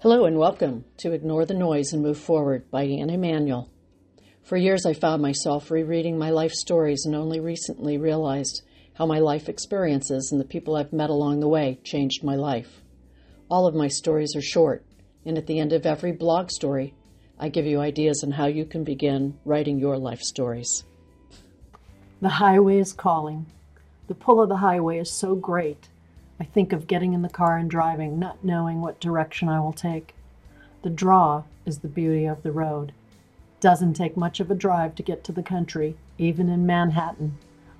Hello and welcome to Ignore the Noise and Move Forward by Anne Emanuel. For years, I found myself rereading my life stories and only recently realized how my life experiences and the people I've met along the way changed my life. All of my stories are short, and at the end of every blog story, I give you ideas on how you can begin writing your life stories. The highway is calling. The pull of the highway is so great. I think of getting in the car and driving, not knowing what direction I will take. The draw is the beauty of the road. Doesn't take much of a drive to get to the country, even in Manhattan.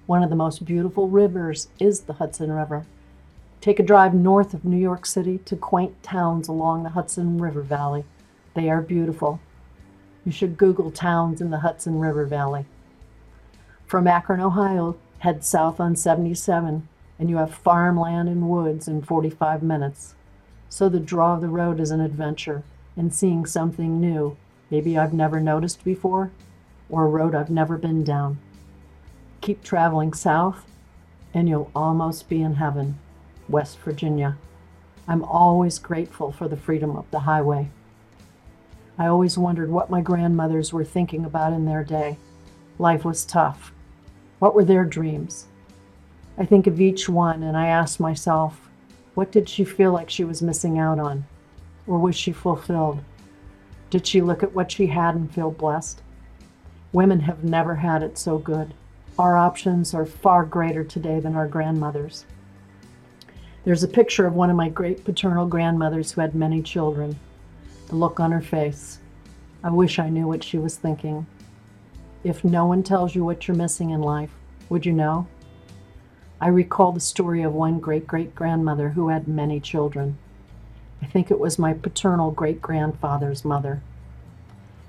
One of the most beautiful rivers is the Hudson River. Take a drive north of New York City to quaint towns along the Hudson River Valley. They are beautiful. You should Google towns in the Hudson River Valley. From Akron, Ohio, head south on 77, and you have farmland and woods in 45 minutes. So the draw of the road is an adventure and seeing something new, maybe I've never noticed before, or a road I've never been down. Keep traveling south, and you'll almost be in heaven. West Virginia. I'm always grateful for the freedom of the highway. I always wondered what my grandmothers were thinking about in their day. Life was tough. What were their dreams? I think of each one and I ask myself, what did she feel like she was missing out on? Or was she fulfilled? Did she look at what she had and feel blessed? Women have never had it so good. Our options are far greater today than our grandmothers. There's a picture of one of my great paternal grandmothers who had many children. The look on her face. I wish I knew what she was thinking. If no one tells you what you're missing in life, would you know? I recall the story of one great great grandmother who had many children. I think it was my paternal great grandfather's mother.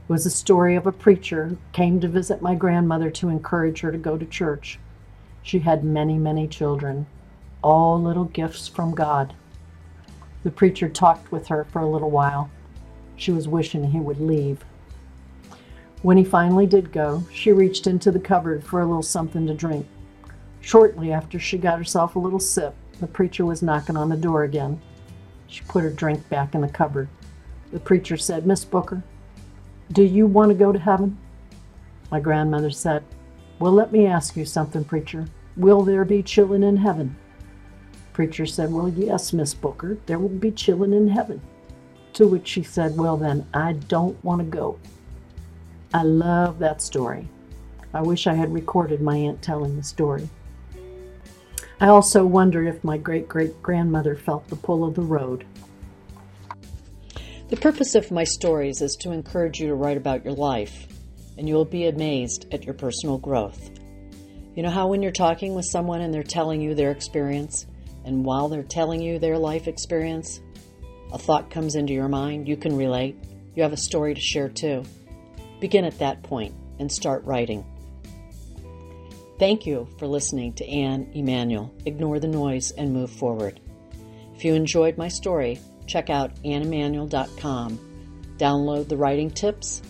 It was a story of a preacher who came to visit my grandmother to encourage her to go to church. She had many, many children all little gifts from God. The preacher talked with her for a little while. She was wishing he would leave. When he finally did go, she reached into the cupboard for a little something to drink. Shortly after she got herself a little sip, the preacher was knocking on the door again. She put her drink back in the cupboard. The preacher said, Miss Booker, do you want to go to heaven? My grandmother said, Well, let me ask you something, preacher. Will there be children in heaven? Preacher said, Well, yes, Miss Booker, there will be children in heaven. To which she said, Well, then, I don't want to go. I love that story. I wish I had recorded my aunt telling the story. I also wonder if my great great grandmother felt the pull of the road. The purpose of my stories is to encourage you to write about your life, and you will be amazed at your personal growth. You know how when you're talking with someone and they're telling you their experience, and while they're telling you their life experience, a thought comes into your mind, you can relate, you have a story to share too. Begin at that point and start writing. Thank you for listening to Anne Emanuel. Ignore the noise and move forward. If you enjoyed my story, check out anneemanuel.com. Download the writing tips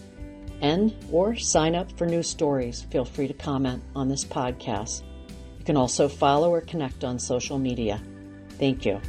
and or sign up for new stories. Feel free to comment on this podcast. You can also follow or connect on social media. Thank you.